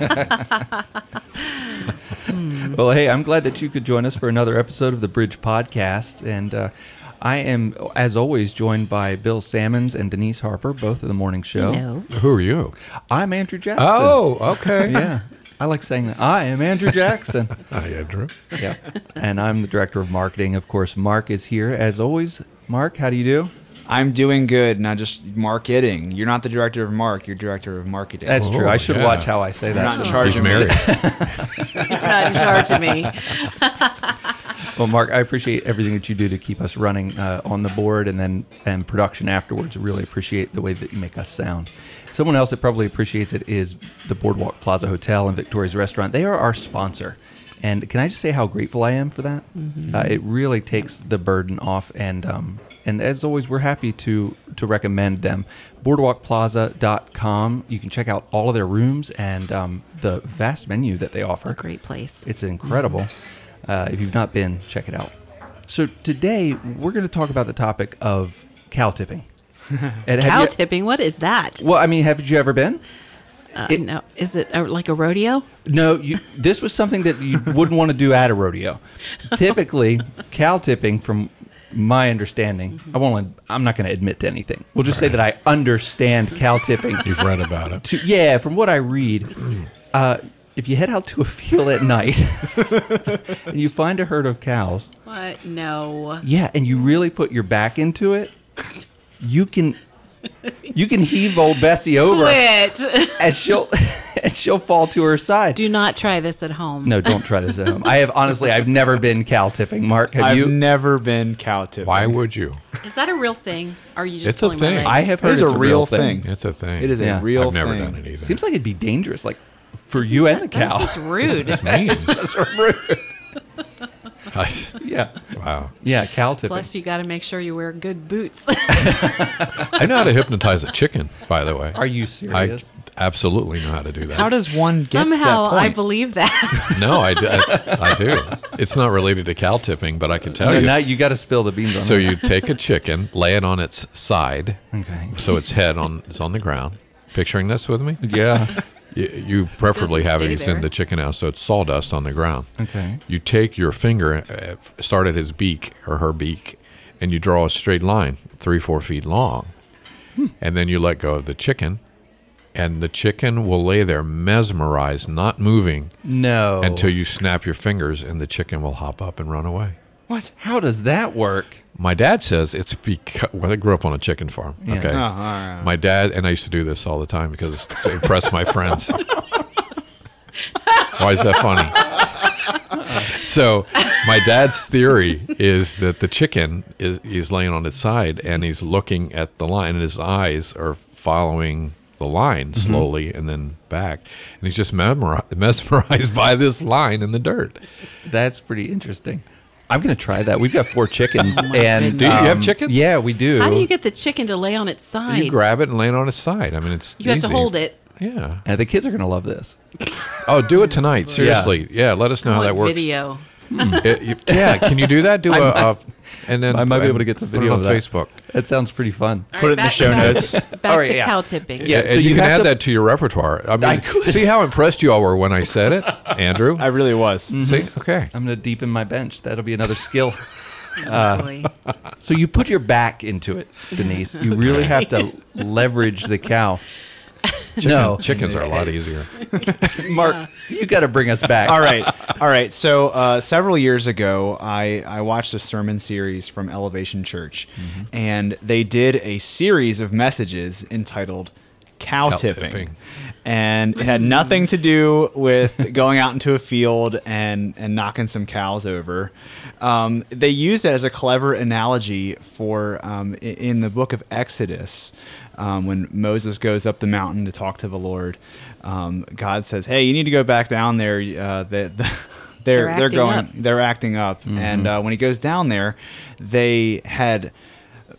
well, hey, I'm glad that you could join us for another episode of the Bridge Podcast. And uh, I am, as always, joined by Bill Sammons and Denise Harper, both of the morning show. No. Who are you? I'm Andrew Jackson. Oh, okay. yeah. I like saying that. I am Andrew Jackson. Hi, Andrew. yeah. And I'm the director of marketing. Of course, Mark is here. As always, Mark, how do you do? I'm doing good, not just marketing. You're not the director of Mark. You're director of marketing. That's Oh, true. I should yeah. watch how I say You're that. not in charge He's of me. married. You're not in charge of me. Well, Mark, I appreciate everything that you do to keep us running uh, on the board and then and production afterwards. Really appreciate the way that you make us sound. Someone else that probably appreciates it is the Boardwalk Plaza Hotel and Victoria's Restaurant. They are our sponsor. And can I just say how grateful I am for that? Uh, it really takes the burden off. And um, and as always, we're happy to to recommend them. BoardwalkPlaza.com. You can check out all of their rooms and um, the vast menu that they offer. It's a great place. It's incredible. Uh, if you've not been, check it out. So today we're going to talk about the topic of cow tipping. Cow you- tipping. What is that? Well, I mean, have you ever been? Uh, it- no, is it a, like a rodeo? No, you, this was something that you wouldn't want to do at a rodeo. Typically, cow tipping, from my understanding, I won't. I'm not going to admit to anything. We'll just say that I understand cow tipping. You've read about it. to, yeah, from what I read, uh, if you head out to a field at night and you find a herd of cows, What? No. Yeah, and you really put your back into it, you can you can heave old Bessie over Quit. and she'll and she'll fall to her side. Do not try this at home. No, don't try this at home. I have honestly I've never been cow tipping. Mark, have I've you? never been cow tipping. Why would you? Is that a real thing? Or are you just It's a pulling my thing. leg? I have It heard is it's a real thing. It's a thing. It is Yeah. a real I've never thing. done it either. Seems like it'd be dangerous, like for you and the That's cow. just rude. It's mean. That's rude. I- Yeah, wow. yeah, cow tipping. Plus, you got to make sure you wear good boots. I know how to hypnotize a chicken, by the way. Are you serious? I absolutely know how to do that. How does one get Somehow, to that I believe that. no, I do, I, I do. It's not related to cow tipping, but I can tell no, you. now you got to spill the beans on so this. you take a chicken, lay it on its side, okay? so its head on is on the ground. Picturing this with me? Yeah. You, you preferably have it. stay He's in the chicken house, so it's sawdust on the ground. Okay. You take your finger, uh, start at his beak or her beak, and you draw a straight line, three, four feet long. And then you let go of the chicken, and the chicken will lay there mesmerized, not moving, No. until you snap your fingers, and the chicken will hop up and run away. What? How does that work? My dad says it's because well, I grew up on a chicken farm. Yeah. Okay. Oh, right. My dad and I used to do this all the time because to impress my friends. Why is that funny? so, my dad's theory is that the chicken is he's laying on its side and he's looking at the line, and his eyes are following the line mm-hmm. slowly and then back, and he's just mesmerized by this line in the dirt. That's pretty interesting. I'm gonna try that. We've got four chickens, oh and Do you- you have um, chickens? Yeah, we do. How do you get the chicken to lay on its side? You grab it and lay it on its side. I mean, it's You have to hold it. Yeah. and the kids are gonna love this. Oh, do it tonight. Seriously. Yeah. let us know I how want that works. Video. It- you- yeah, can you do that? Do a, a and then I might be able to get some put it video on of that. Facebook. That sounds pretty fun. All Put it in the show notes. Back All right, to yeah. cow tipping. Yeah, and so you, you can add to- that to your repertoire. I mean, I could. see how impressed you all were when I said it, Andrew. I really was. See, mm-hmm. okay. I'm gonna deepen my bench. That'll be another skill. Uh, Boy. So you put your back into it, Denise. You really have to leverage the cow. no, Chickens are a lot easier. Mark, you got to bring us back. all right, all right. So uh, several years ago, I I watched a sermon series from Elevation Church, and they did a series of messages entitled "Cow, Cow tipping. tipping. And it had nothing to do with going out into a field and and knocking some cows over. Um, they used it as a clever analogy for um, in the book of Exodus. Um, when Moses goes up the mountain to talk to the Lord, um, God says, "Hey, you need to go back down there. Uh, the, the, they're They're they're, acting going up." they're acting up." And uh, when he goes down there, they had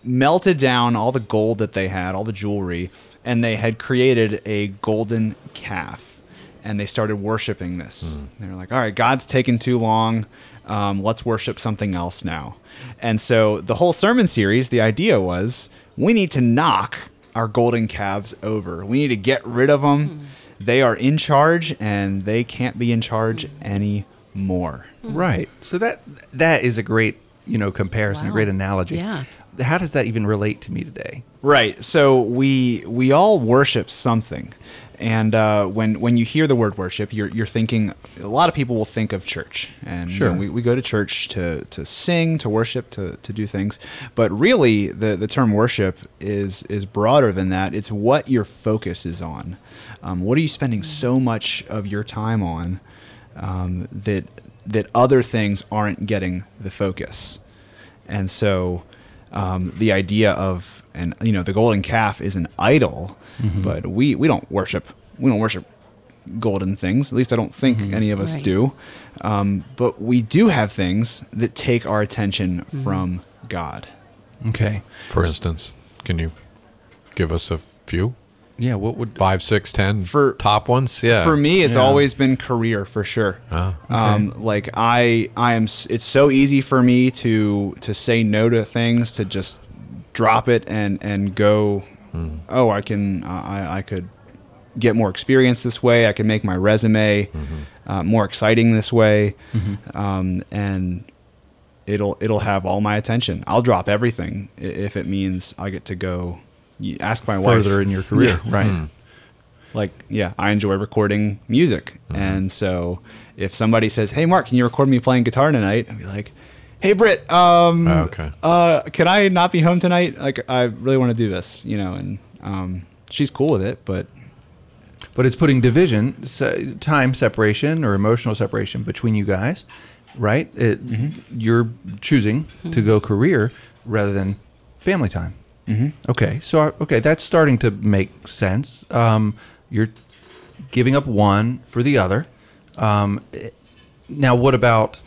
melted down all the gold that they had, all the jewelry, and they had created a golden calf. And they started worshiping this. Hmm. They were like, all right, God's taken too long. Um, let's worship something else now. And so the whole sermon series, the idea was we need to knock our golden calves over. We need to get rid of them. Hmm. they are in charge and they can't be in charge hmm. anymore. Right. So that that is a great you know comparison, a great analogy. Yeah. How does that even relate to me today? Right. So we we all worship something, and uh, when when you hear the word worship, you're you're thinking. A lot of people will think of church, and you know, Sure. we, we go to church to to sing, to worship, to to do things. But really, the the term worship is is broader than that. It's what your focus is on. Um, what are you spending so much of your time on um, that that other things aren't getting the focus? And so um, the idea of and you know the golden calf is an idol, but we we don't worship we don't worship golden things. At least I don't think any of us Right. do. Um, but we do have things that take our attention from God. Okay. For instance, can you give us a few? Yeah. What would Five, six, ten For- top ones? Yeah. For me, it's Yeah. always been career for sure. Oh, Um, like I, I am. It's so easy for me to to say no to things, to just drop it and and go. Oh, I can. I I could get more experience this way. I can make my resume uh, more exciting this way, um, and it'll it'll have all my attention. I'll drop everything if it means I get to go. You ask my wife further in your career? Yeah. Right. like yeah i enjoy recording music and so if somebody says hey mark can you record me playing guitar tonight i'd be like hey Britt, um Oh, okay. uh can i not be home tonight like i really want to do this you know and um she's cool with it but But it's putting division, se- time separation, or emotional separation between you guys, right? It, You're choosing to go career rather than family time. Mm-hmm. Okay, so okay, that's starting to make sense. Um, you're giving up one for the other. Um, now, what about?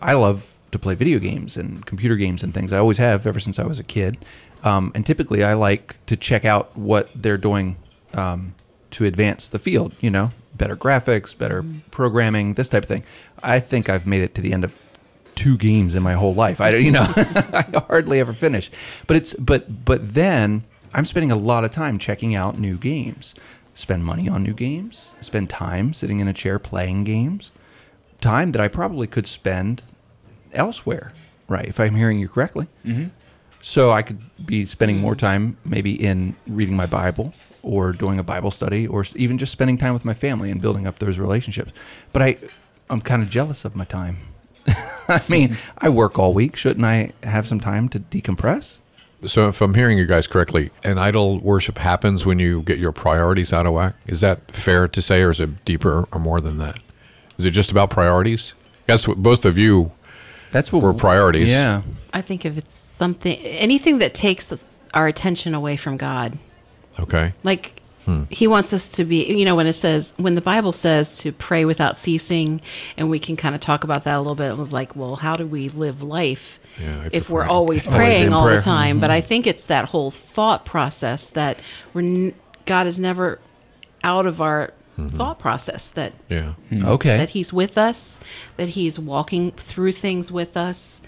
I love to play video games and computer games and things. I always have ever since I was a kid. Um, and typically, I like to check out what they're doing um, to advance the field. You know, better graphics, better programming, this type of thing. I think I've made it to the end of two games in my whole life. I you know, I hardly ever finish. But it's but but then I'm spending a lot of time checking out new games. Spend money on new games. Spend time sitting in a chair playing games. Time that I probably could spend elsewhere, right? If I'm hearing you correctly. Mm-hmm. So I could be spending more time maybe in reading my Bible or doing a Bible study or even just spending time with my family and building up those relationships. But I, I'm kind of jealous of my time. I mean, I work all week. Shouldn't I have some time to decompress? So, if I'm hearing you guys correctly, an idol worship happens when you get your priorities out of whack. Is that fair to say, or is it deeper or more than that? Is it just about priorities? That's what both of you That's what were priorities. Yeah. I think if it's something, anything that takes our attention away from God, Okay. like he wants us to be, you know, when it says, when the Bible says to pray without ceasing, and we can kind of talk about that a little bit, it was like, well, how do we live life Yeah, if if we're praying. always Always praying in all prayer. the time? But I mm-hmm. think it's that whole thought process that we're, n- God is never out of our mm-hmm. thought process that Yeah. Mm-hmm. Okay. that he's with us, that he's walking through things with us,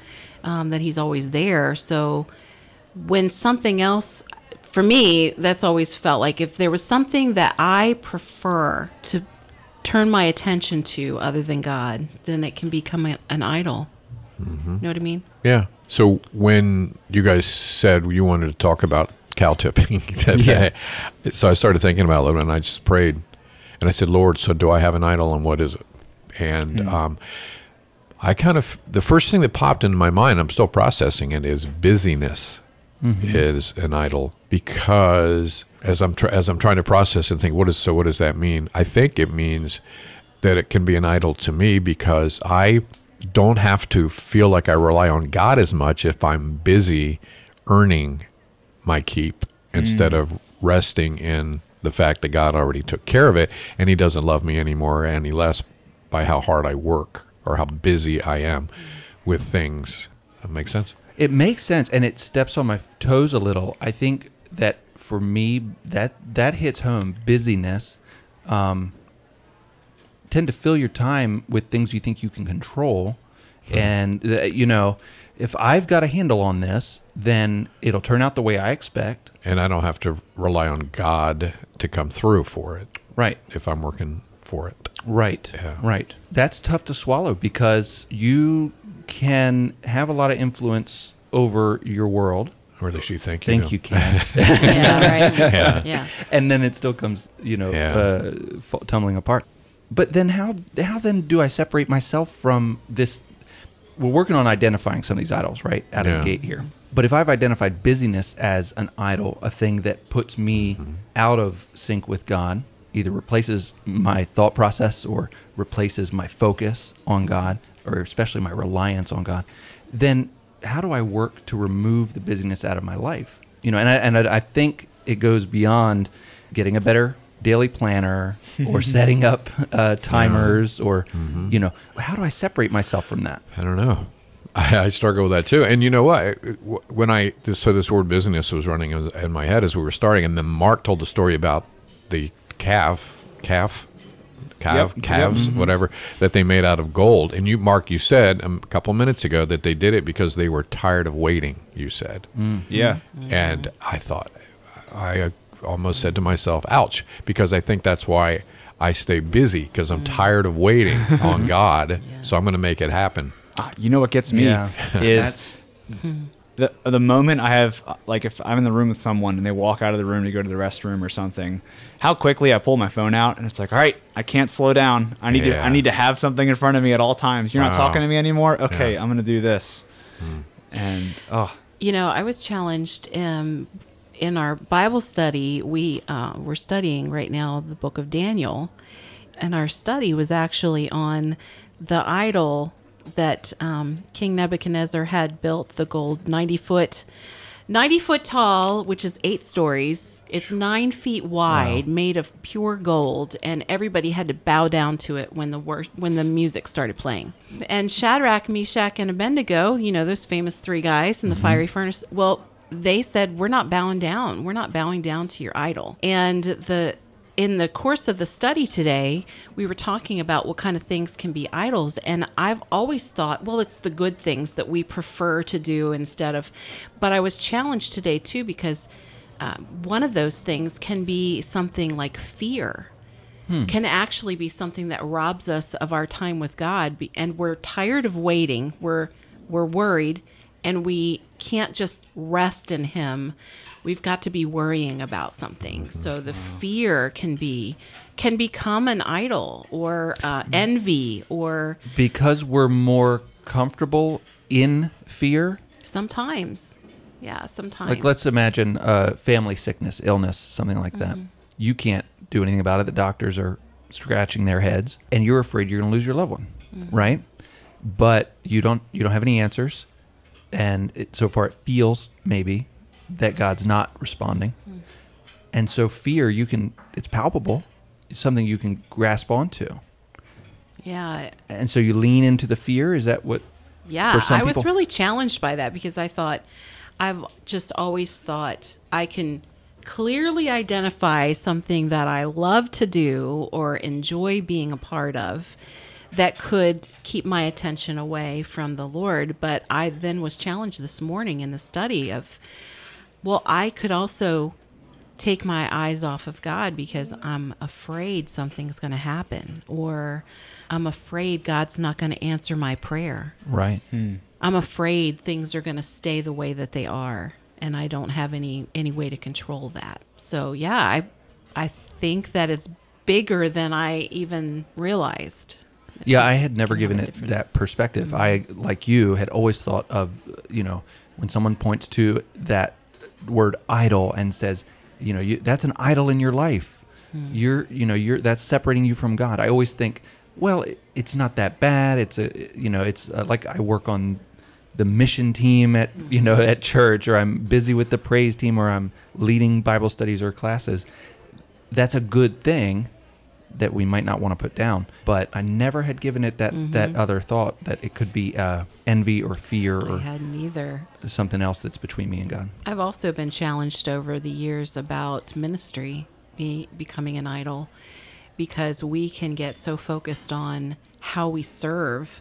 um, that he's always there. So when something else, for me, that's always felt like if there was something that I prefer to turn my attention to other than God, then it can become a, an idol. Mm-hmm. You know what I mean? Yeah. So when you guys said you wanted to talk about cow tipping today, so I started thinking about it and I just prayed and I said, Lord, so do I have an idol and what is it? And um, I kind of, the first thing that popped into my mind, I'm still processing it, is busyness Mm-hmm. is an idol because as I'm, tr- as I'm trying to process and think, what is, so what does that mean? I think it means that it can be an idol to me because I don't have to feel like I rely on God as much if I'm busy earning my keep instead mm. of resting in the fact that God already took care of it and he doesn't love me anymore any less by how hard I work or how busy I am with things. That makes sense? It makes sense, and it steps on my toes a little. I think that for me, that that hits home. Busyness um, tend to fill your time with things you think you can control, and uh, you know, if I've got a handle on this, then it'll turn out the way I expect. And I don't have to rely on God to come through for it. Right. if I'm working for it. Right. Yeah. Right. That's tough to swallow because you can have a lot of influence over your world. Or at least you think Think you, you can. yeah, right. Yeah. Yeah. and then it still comes, you know, Yeah. uh, tumbling apart. But then how how then do I separate myself from this? We're working on identifying some of these idols, right, out of Yeah. the gate here. But if I've identified busyness as an idol, a thing that puts me Mm-hmm. out of sync with God, either replaces my thought process or replaces my focus on God, or especially my reliance on God, then how do I work to remove the busyness out of my life? You know, and I, and I, I think it goes beyond getting a better daily planner or setting up uh, timers or you know how do I separate myself from that? I don't know. I, I struggle with that too. And you know what? When I this, so this word business was running in in my head as we were starting, and then Mark told the story about the calf, calf, calf, Yep. calves, whatever that they made out of gold. And you, Mark, you said um, a couple minutes ago that they did it because they were tired of waiting. You said, Yeah. and I thought, I uh, almost said to myself, "Ouch!" Because I think that's why I stay busy because I'm tired of waiting on God. So I'm going to make it happen. Ah, you know what gets me Yeah. is the the moment I have like if I'm in the room with someone and they walk out of the room to go to the restroom or something, how quickly I pull my phone out and it's like, all right, I can't slow down. I need to I need to have something in front of me at all times. You're not talking to me anymore. Okay, Yeah. I'm gonna do this. And oh, You know, I was challenged um, in our Bible study. We uh, we're studying right now the book of Daniel, and our study was actually on the idol that um, King Nebuchadnezzar had built, the gold ninety foot. 90 foot tall, which is eight stories. It's nine feet wide, made of pure gold, and everybody had to bow down to it when the wor- when the music started playing. And Shadrach, Meshach, and Abednego, you know those famous three guys in the fiery furnace. Well, they said, "We're not bowing down. We're not bowing down to your idol." And the in the course of the study today, we were talking about what kind of things can be idols. And I've always thought, well, it's the good things that we prefer to do instead of. But I was challenged today too because uh, one of those things can be something like fear. Can actually be something that robs us of our time with God, and we're tired of waiting. We're we're worried, and we can't just rest in Him we've got to be worrying about something. So the fear can be can become an idol or uh, envy or Because we're more comfortable in fear. sometimes, yeah, sometimes. Like let's imagine uh, family sickness, illness, something like that. You can't do anything about it. The doctors are scratching their heads, and you're afraid you're going to lose your loved one, right? But you don't. You don't have any answers, and it, so far it feels maybe that God's not responding, hmm. and so fear you can. It's palpable. It's something you can grasp onto, yeah, and so you lean into the fear. Is that what? Yeah, I was people. really challenged by that because I thought I've just always thought I can clearly identify something that I love to do or enjoy being a part of that could keep my attention away from the Lord, but I then was challenged this morning in the study of well, I could also take my eyes off of God because I'm afraid something's going to happen or I'm afraid God's not going to answer my prayer. Right. Hmm. I'm afraid things are going to stay the way that they are and I don't have any any way to control that. So, yeah, I I think that it's bigger than I even realized. Yeah, I had never given it different- that perspective. Mm-hmm. I, like you, had always thought of, you know, when someone points to that word idol and says, you know, you, that's an idol in your life. Hmm. You're, you know, you're that's separating you from God. I always think, well, it, it's not that bad. It's a, you know, it's uh, like I work on the mission team at, mm-hmm. you know, at church, or I'm busy with the praise team, or I'm leading Bible studies or classes. That's a good thing that we might not want to put down. But I never had given it that that other thought that it could be uh, envy or fear I or hadn't either. something else that's between me and God. I've also been challenged over the years about ministry be, becoming an idol because we can get so focused on how we serve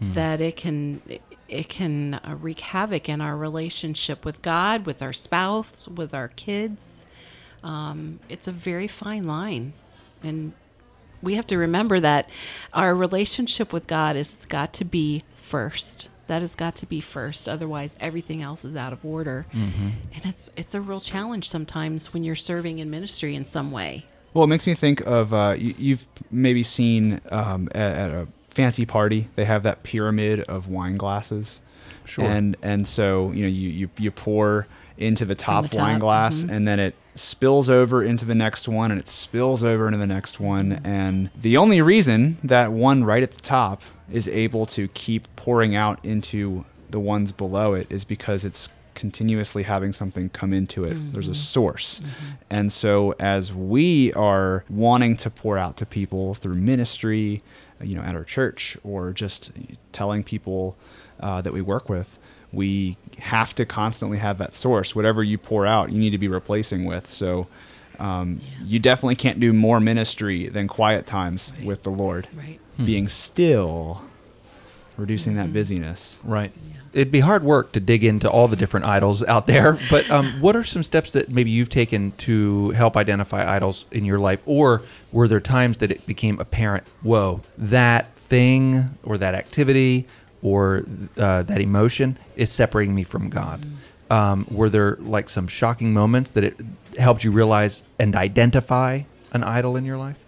that it can it can uh, wreak havoc in our relationship with God, with our spouse, with our kids. Um, it's a very fine line, And we have to remember that our relationship with God has got to be first. That has got to be first. Otherwise, everything else is out of order. And it's it's a real challenge sometimes when you're serving in ministry in some way. Well, it makes me think of uh, you, you've maybe seen um, at, at a fancy party they have that pyramid of wine glasses. Sure. And and so you know you you, you pour into the top, the wine top, glass mm-hmm. and then it spills over into the next one and it spills over into the next one and the only reason that one right at the top is able to keep pouring out into the ones below it is because it's continuously having something come into it. There's a mm-hmm. source. Mm-hmm. And so as we are wanting to pour out to people through ministry, you know, at our church or just telling people uh, that we work with, we have to constantly have that source. Whatever you pour out, you need to be replacing with. So um, you definitely can't do more ministry than quiet times Right. with the Lord. Right. Being still, reducing that busyness. Right. It'd be hard work to dig into all the different idols out there, but um, what are some steps that maybe you've taken to help identify idols in your life? Or were there times that it became apparent, whoa, that thing or that activity or uh, that emotion is separating me from God? Um, were there like some shocking moments that it helped you realize and identify an idol in your life?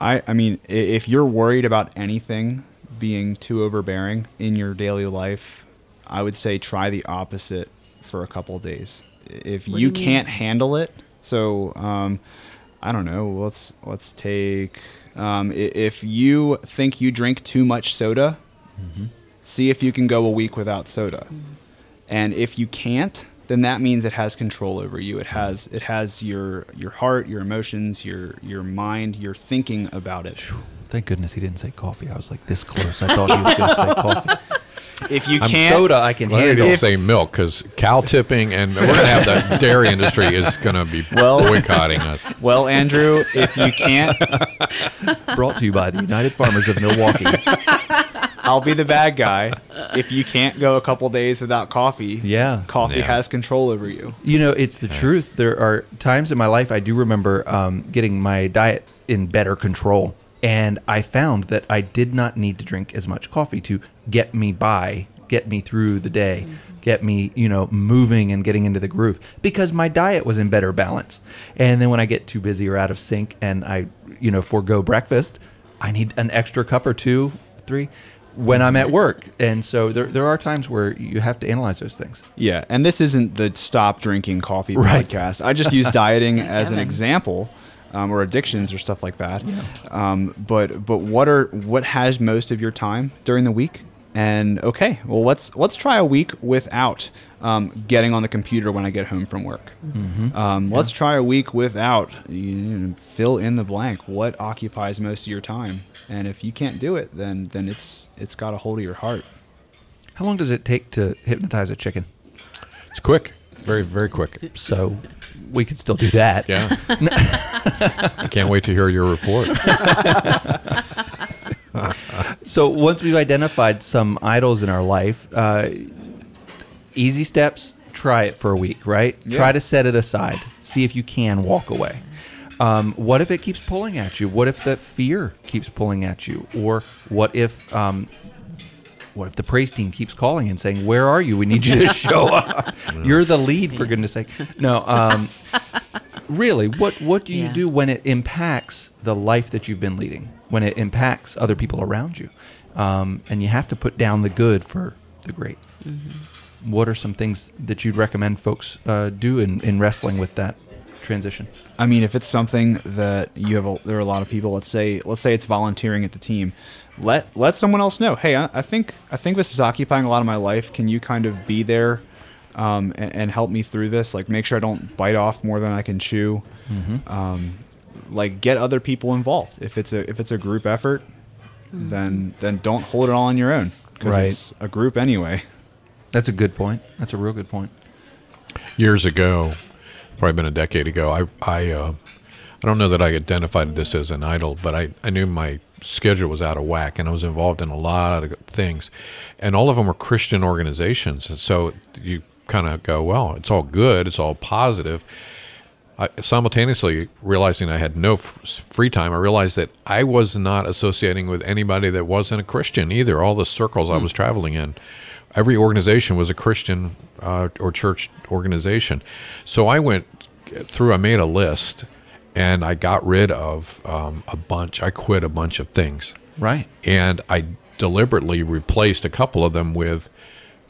I, I mean, if you're worried about anything being too overbearing in your daily life, I would say try the opposite for a couple of days. If What you, you can't handle it, so um, I don't know. Let's let's take um, if you think you drink too much soda, see if you can go a week without soda. Mm-hmm. And if you can't, then that means it has control over you. It has it has your your heart, your emotions, your your mind, your thinking about it. Thank goodness he didn't say coffee. I was like this close. I thought he was going to say coffee. If you I'm can't soda I can Well, handle. he'll say milk because cow tipping, and we're going to have the dairy industry is going to be Well- boycotting us. well, Andrew, if you can't, Brought to you by the United Farmers of Milwaukee. I'll be the bad guy. If you can't go a couple days without coffee, Yeah. coffee Yeah. has control over you. You know, it's the truth. There are times in my life I do remember um, getting my diet in better control. And I found that I did not need to drink as much coffee to get me by, get me through the day, get me, you know, moving and getting into the groove because my diet was in better balance. And then when I get too busy or out of sync and I, you know, forego breakfast, I need an extra cup or two, three when I'm at work. And so there, there are times where you have to analyze those things. Yeah, and this isn't the stop drinking coffee Right. podcast. I just use dieting as an Kevin. example, um, or addictions or stuff like that. Um, but but what are what has most of your time during the week? And okay, well let's let's try a week without um, getting on the computer when I get home from work. Um, Let's try a week without you know, fill in the blank. What occupies most of your time? And if you can't do it, then then it's it's got a hold of your heart. How long does it take to hypnotize a chicken? It's quick, very, very quick. So we could still do that. Yeah. I can't wait to hear your report. So once we've identified some idols in our life, uh, easy steps. Try it for a week, right? Yeah. Try to set it aside. See if you can walk away. Um, what if it keeps pulling at you? What if that fear keeps pulling at you? Or what if um, what if the praise team keeps calling and saying, "Where are you? We need you to show up. You're the lead, for goodness sake." No, um, really. What what do you Yeah. do when it impacts the life that you've been leading? When it impacts other people around you, um, and you have to put down the good for the great. What are some things that you'd recommend folks uh, do in, in wrestling with that transition? I mean, if it's something that you have, a, there are a lot of people. Let's say, let's say it's volunteering at the team. Let let someone else know. Hey, I, I think I think this is occupying a lot of my life. Can you kind of be there um, and, and help me through this? Like, make sure I don't bite off more than I can chew. Um, like, get other people involved. If it's a if it's a group effort, then then don't hold it all on your own because Right. it's a group anyway. That's a good point. That's a real good point. Years ago, probably been a decade ago, I, I, uh, I don't know that I identified this as an idol, but I, I knew my schedule was out of whack and I was involved in a lot of things. And all of them were Christian organizations. And so you kind of go, well, it's all good, it's all positive. I, simultaneously realizing I had no f- free time, I realized that I was not associating with anybody that wasn't a Christian either. All the circles I was traveling in, every organization was a Christian uh, or church organization. So I went through. I made a list, and I got rid of um, a bunch. I quit a bunch of things Right. and I deliberately replaced a couple of them with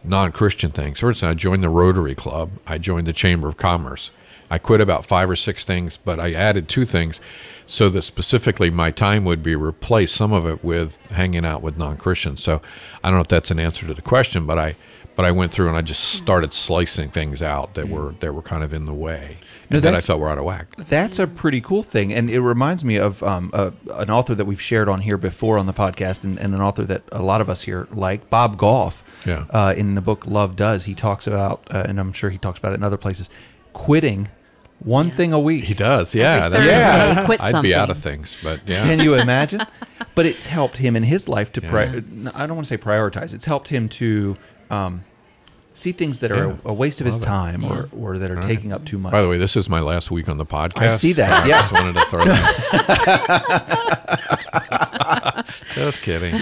non-Christian things. For instance, I joined the Rotary Club. I joined the Chamber of Commerce. I quit about five or six things, but I added two things so that specifically my time would be replaced, some of it with hanging out with non-Christians. So I don't know if that's an answer to the question, but I but I went through and I just started slicing things out that were that were kind of in the way No, and that I felt were out of whack. That's a pretty cool thing, and it reminds me of um, a, an author that we've shared on here before on the podcast, and, and an author that a lot of us here like, Bob Goff. Yeah. Uh, in the book Love Does, he talks about, uh, and I'm sure he talks about it in other places, quitting one thing a week. He does, yeah. Every that's- Thursday, quit I'd something. be out of things, but yeah. Can you imagine? but it's helped him in his life to. Pri- I don't want to say prioritize. It's helped him to um, see things that are Yeah. a waste of his Love it. time or, or that are taking up too much. By the way, this is my last week on the podcast. I see that, I yeah. just wanted to throw that. just kidding.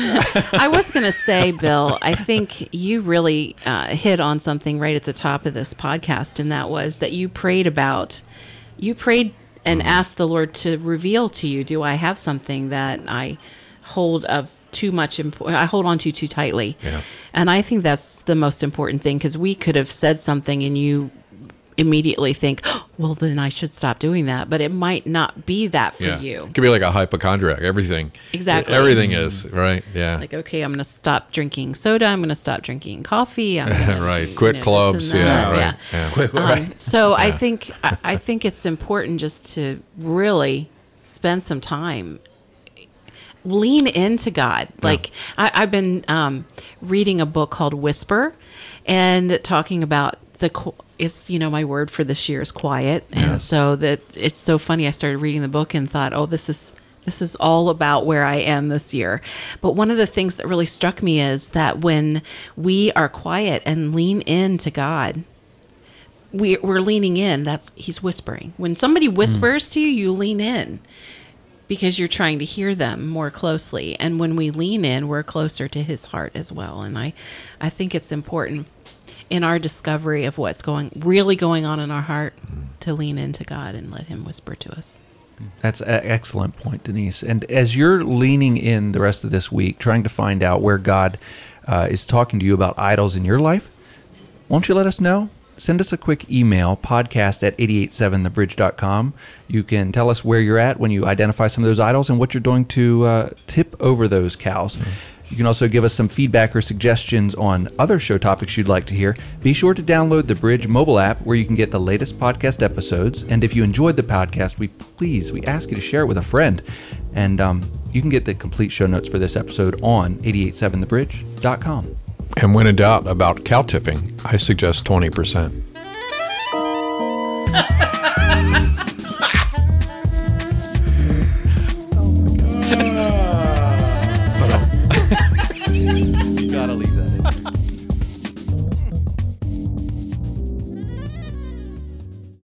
I was going to say, Bill, I think you really uh, hit on something right at the top of this podcast, and that was that you prayed about, you prayed and Mm-hmm. asked the Lord to reveal to you, do I have something that I hold of too much, impo- I hold on to too tightly? Yeah. And I think that's the most important thing because we could have said something and you immediately think, well, then I should stop doing that. But it might not be that for yeah. you. It could be like a hypochondriac. Everything. Exactly. Everything is, right? Yeah. like okay i'm going to stop drinking soda i'm going to stop drinking coffee I'm right. you Quit know, clubs. Yeah. Right. Yeah. Um, so i think I, I think it's important just to really spend some time lean into god like I, i've been um, reading a book called whisper and talking about the qu- it's you know my word for this year is quiet and so that it's so funny i started reading the book and thought oh this is this is all about where I am this year. But one of the things that really struck me is that when we are quiet and lean into God, we, we're leaning in. That's He's whispering. When somebody whispers to you, you lean in because you're trying to hear them more closely. And when we lean in, we're closer to His heart as well. And I, I think it's important in our discovery of what's going really going on in our heart to lean into God and let Him whisper to us. That's an excellent point, Denise. And as you're leaning in the rest of this week, trying to find out where God uh, is talking to you about idols in your life, won't you let us know? Send us a quick email, podcast at 887thebridge.com. You can tell us where you're at when you identify some of those idols and what you're doing to uh, tip over those cows. You can also give us some feedback or suggestions on other show topics you'd like to hear. Be sure to download the Bridge mobile app where you can get the latest podcast episodes. And if you enjoyed the podcast, we please we ask you to share it with a friend. And um, you can get the complete show notes for this episode on 887thebridge.com. And when in doubt about cow tipping, I suggest 20%.